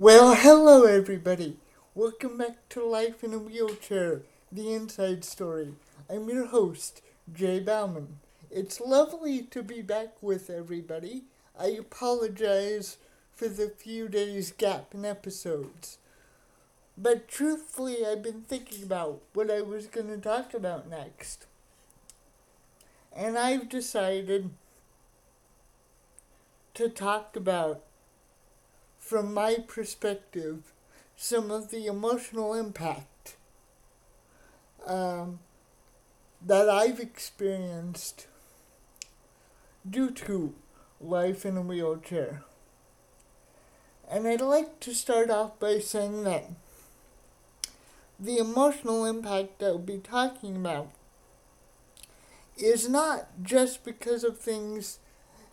Well, hello everybody. Welcome back to Life in a Wheelchair, the inside story. I'm your host, Jay Bauman. It's lovely to be back with everybody. I apologize for the few days gap in episodes. But truthfully, I've been thinking about what I was going to talk about next. And I've decided to talk about from my perspective, some of the emotional impact um, that I've experienced due to life in a wheelchair. And I'd like to start off by saying that the emotional impact I'll be talking about is not just because of things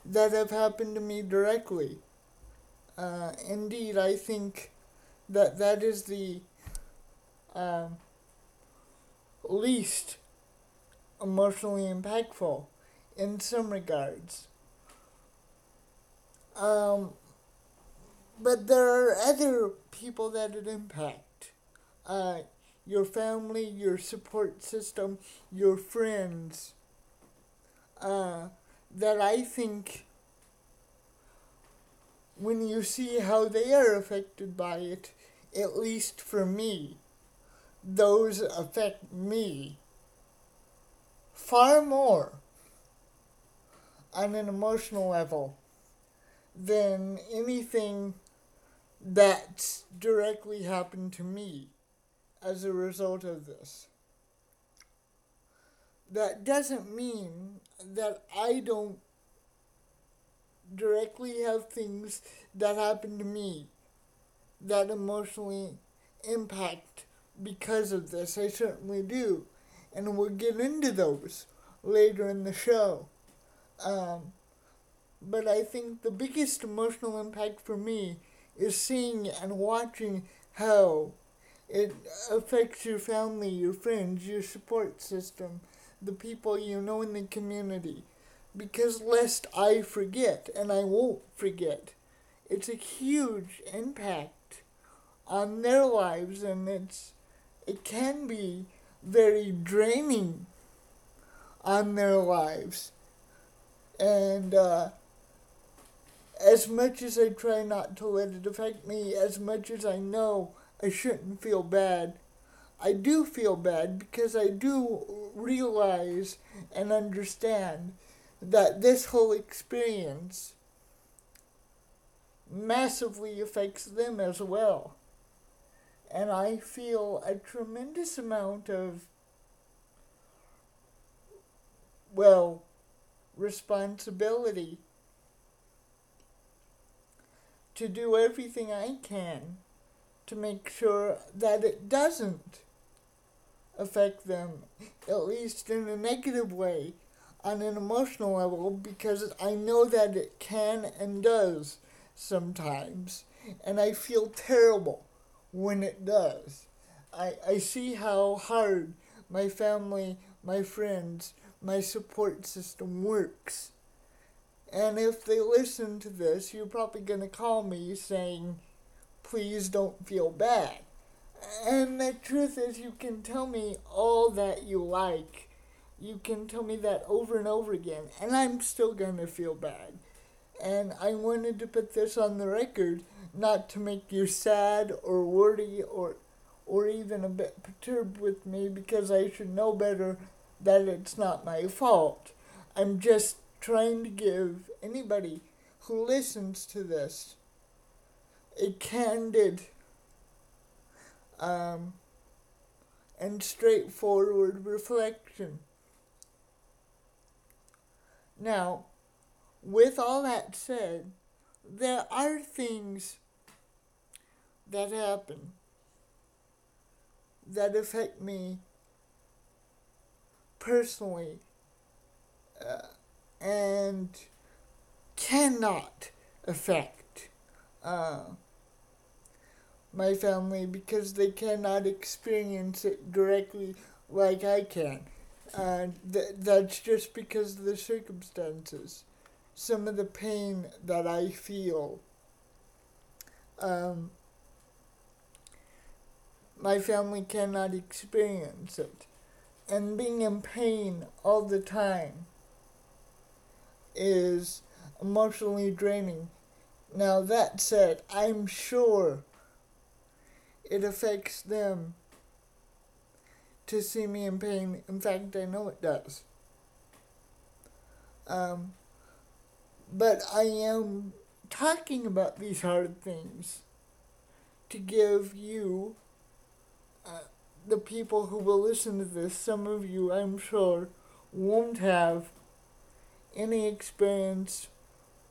that have happened to me directly uh, indeed, I think that that is the um, least emotionally impactful in some regards. Um, but there are other people that it impact. Uh, your family, your support system, your friends. Uh, that I think when you see how they are affected by it, at least for me, those affect me far more on an emotional level than anything that's directly happened to me as a result of this. That doesn't mean that I don't directly have things that happen to me that emotionally impact because of this. I certainly do. And we'll get into those later in the show. Um, but I think the biggest emotional impact for me is seeing and watching how it affects your family, your friends, your support system, the people you know in the community because lest I forget, and I won't forget, it's a huge impact on their lives, and it's it can be very draining on their lives. And uh, as much as I try not to let it affect me, as much as I know I shouldn't feel bad, I do feel bad because I do realize and understand that this whole experience massively affects them as well. And I feel a tremendous amount of, well, responsibility to do everything I can to make sure that it doesn't affect them, at least in a negative way on an emotional level because I know that it can and does sometimes. And I feel terrible when it does. I, I see how hard my family, my friends, my support system works. And if they listen to this, you're probably going to call me saying, please don't feel bad. And the truth is, you can tell me all that you like you can tell me that over and over again, and I'm still going to feel bad. And I wanted to put this on the record, not to make you sad or worry or or even a bit perturbed with me because I should know better that it's not my fault. I'm just trying to give anybody who listens to this a candid um, and straightforward reflection now, with all that said, there are things that happen that affect me personally uh, and cannot affect uh, my family because they cannot experience it directly like I can. And th- that's just because of the circumstances. Some of the pain that I feel um, my family cannot experience it. And being in pain all the time is emotionally draining. Now, that said, I'm sure it affects them to see me in pain. In fact, I know it does. Um, but I am talking about these hard things to give you, uh, the people who will listen to this, some of you, I'm sure, won't have any experience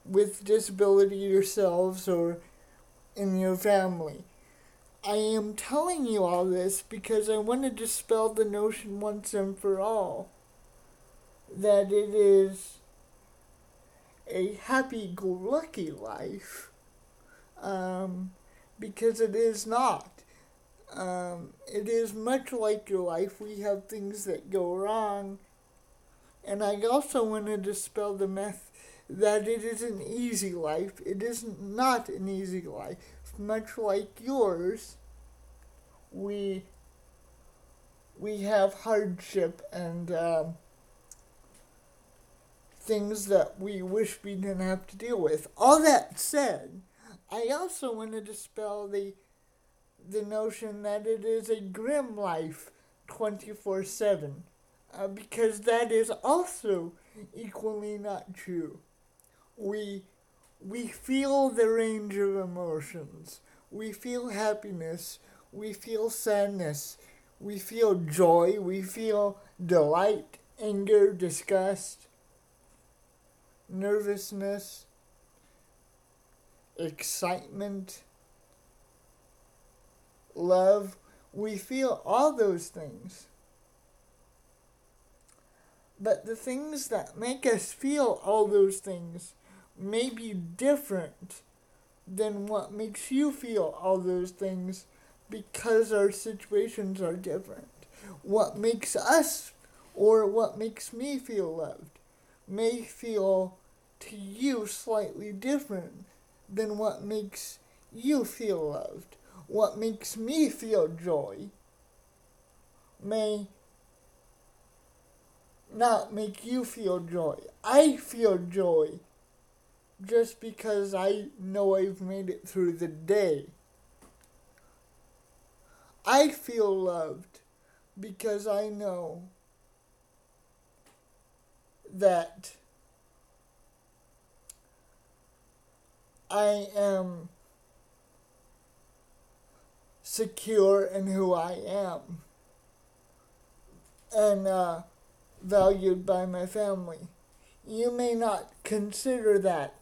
with disability yourselves or in your family. I am telling you all this because I want to dispel the notion once and for all that it is a happy go lucky life um, because it is not. Um, it is much like your life. We have things that go wrong. And I also want to dispel the myth that it is an easy life. It is not an easy life. Much like yours, we we have hardship and um, things that we wish we didn't have to deal with. All that said, I also want to dispel the the notion that it is a grim life 24 7 uh, because that is also equally not true. We we feel the range of emotions. We feel happiness, we feel sadness, we feel joy, we feel delight, anger, disgust, nervousness, excitement, love. We feel all those things. But the things that make us feel all those things may be different than what makes you feel all those things because our situations are different. What makes us or what makes me feel loved may feel to you slightly different than what makes you feel loved. What makes me feel joy may not make you feel joy. I feel joy just because I know I've made it through the day. I feel loved because I know that I am secure in who I am and uh, valued by my family. You may not consider that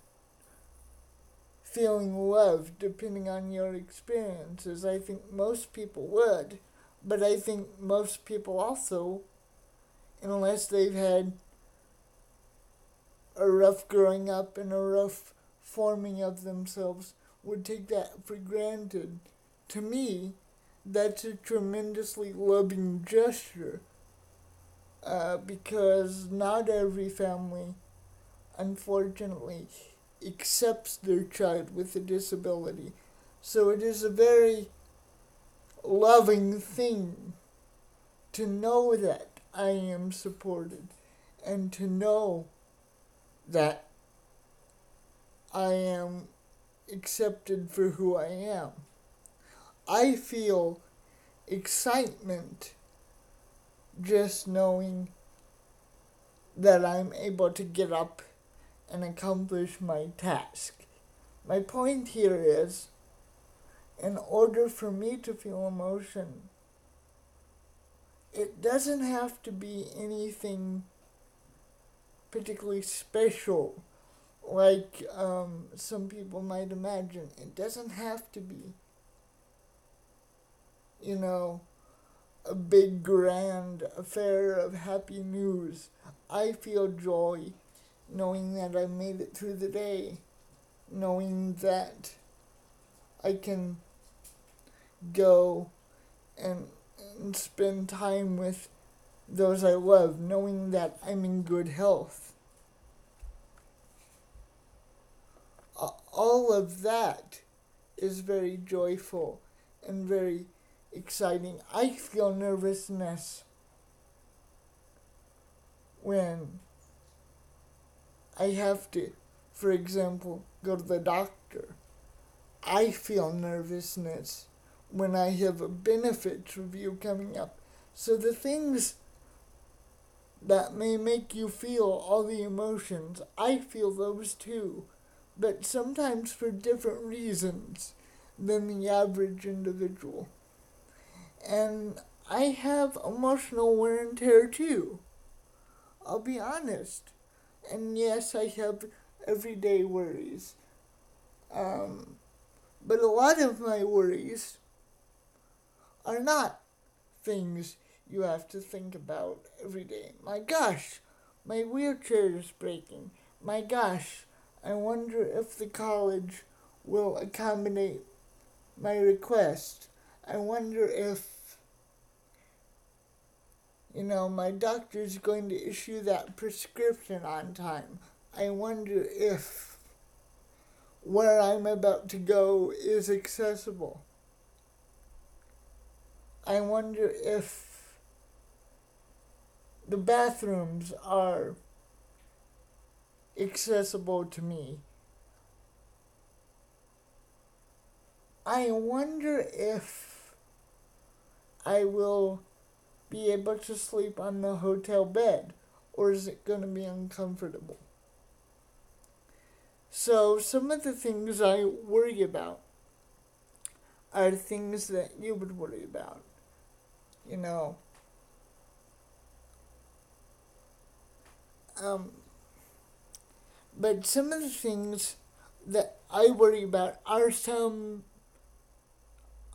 feeling loved depending on your experiences. I think most people would, but I think most people also, unless they've had a rough growing up and a rough forming of themselves, would take that for granted. To me, that's a tremendously loving gesture uh, because not every family, unfortunately, accepts their child with a disability. So it is a very loving thing to know that I am supported and to know that I am accepted for who I am. I feel excitement just knowing that I'm able to get up and accomplish my task. My point here is in order for me to feel emotion, it doesn't have to be anything particularly special like um, some people might imagine. It doesn't have to be, you know, a big grand affair of happy news. I feel joy knowing that I made it through the day, knowing that I can go and, and spend time with those I love, knowing that I'm in good health. All of that is very joyful and very exciting. I feel nervousness when I have to, for example, go to the doctor. I feel nervousness when I have a benefits review coming up. So the things that may make you feel all the emotions, I feel those too, but sometimes for different reasons than the average individual. And I have emotional wear and tear too. I'll be honest. And yes, I have everyday worries. Um, but a lot of my worries are not things you have to think about every day. My gosh, my wheelchair is breaking. My gosh, I wonder if the college will accommodate my request. I wonder if you know, my doctor's going to issue that prescription on time. I wonder if where I'm about to go is accessible. I wonder if the bathrooms are accessible to me. I wonder if I will be able to sleep on the hotel bed, or is it going to be uncomfortable? So, some of the things I worry about are things that you would worry about. You know, um, but some of the things that I worry about are some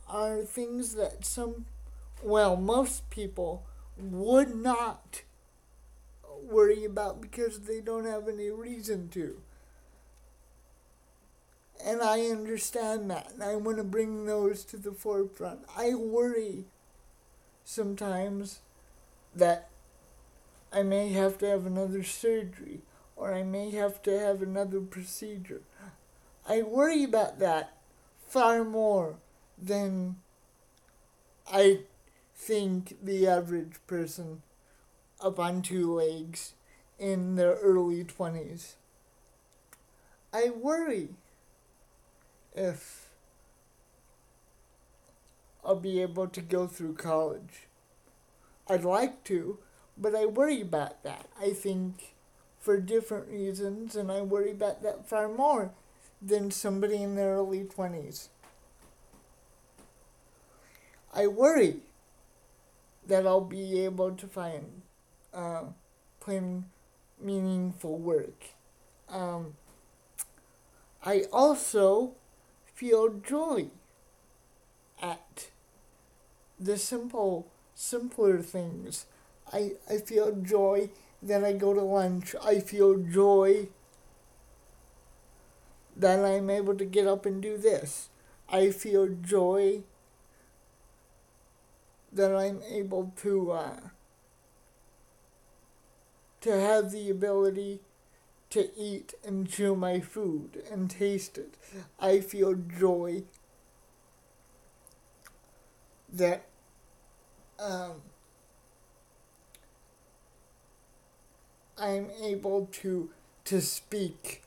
are things that some well, most people would not worry about because they don't have any reason to. And I understand that, and I want to bring those to the forefront. I worry sometimes that I may have to have another surgery or I may have to have another procedure. I worry about that far more than I think the average person up on two legs in their early 20s. I worry if I'll be able to go through college. I'd like to, but I worry about that. I think for different reasons, and I worry about that far more than somebody in their early 20s. I worry that I'll be able to find uh, plain meaningful work. Um, I also feel joy at the simple, simpler things. I, I feel joy that I go to lunch. I feel joy that I'm able to get up and do this. I feel joy that I'm able to uh, to have the ability to eat and chew my food and taste it. I feel joy that um, I'm able to to speak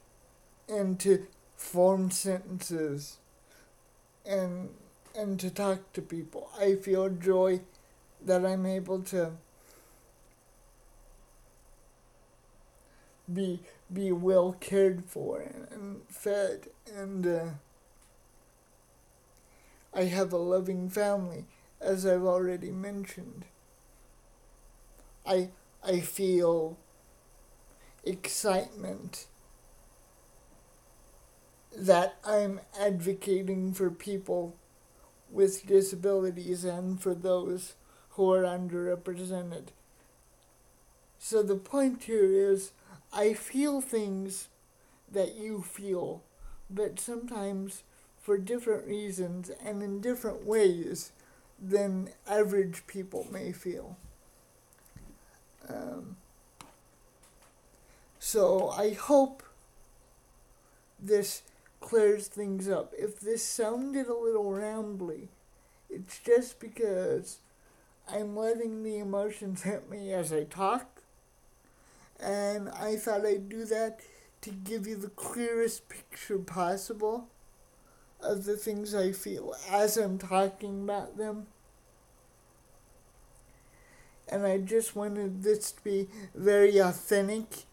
and to form sentences and and to talk to people. I feel joy that I'm able to be be well cared for and, and fed and uh, I have a loving family as I've already mentioned. I I feel excitement that I'm advocating for people with disabilities and for those who are underrepresented. So the point here is I feel things that you feel, but sometimes for different reasons and in different ways than average people may feel. Um, so I hope this clears things up. If this sounded a little rambly, It's just because I'm letting the emotions hit me as I talk. And I thought I'd do that to give you the clearest picture possible of the things I feel as I'm talking about them. And I just wanted this to be very authentic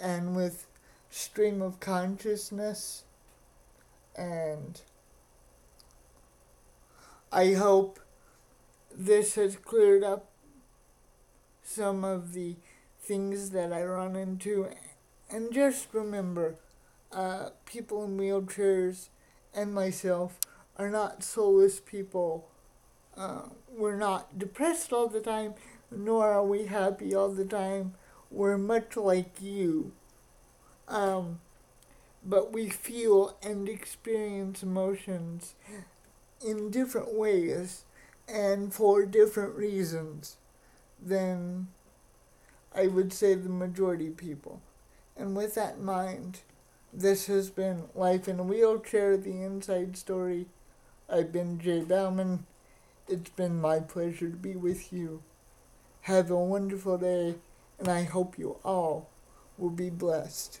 and with stream of consciousness. And I hope this has cleared up some of the things that I run into. And just remember, uh, people in wheelchairs and myself are not soulless people. Uh, we're not depressed all the time, nor are we happy all the time. We're much like you. Um, but we feel and experience emotions in different ways and for different reasons than I would say the majority people. And with that in mind, this has been Life in a Wheelchair, the inside story. I've been Jay Bauman. It's been my pleasure to be with you. Have a wonderful day, and I hope you all will be blessed.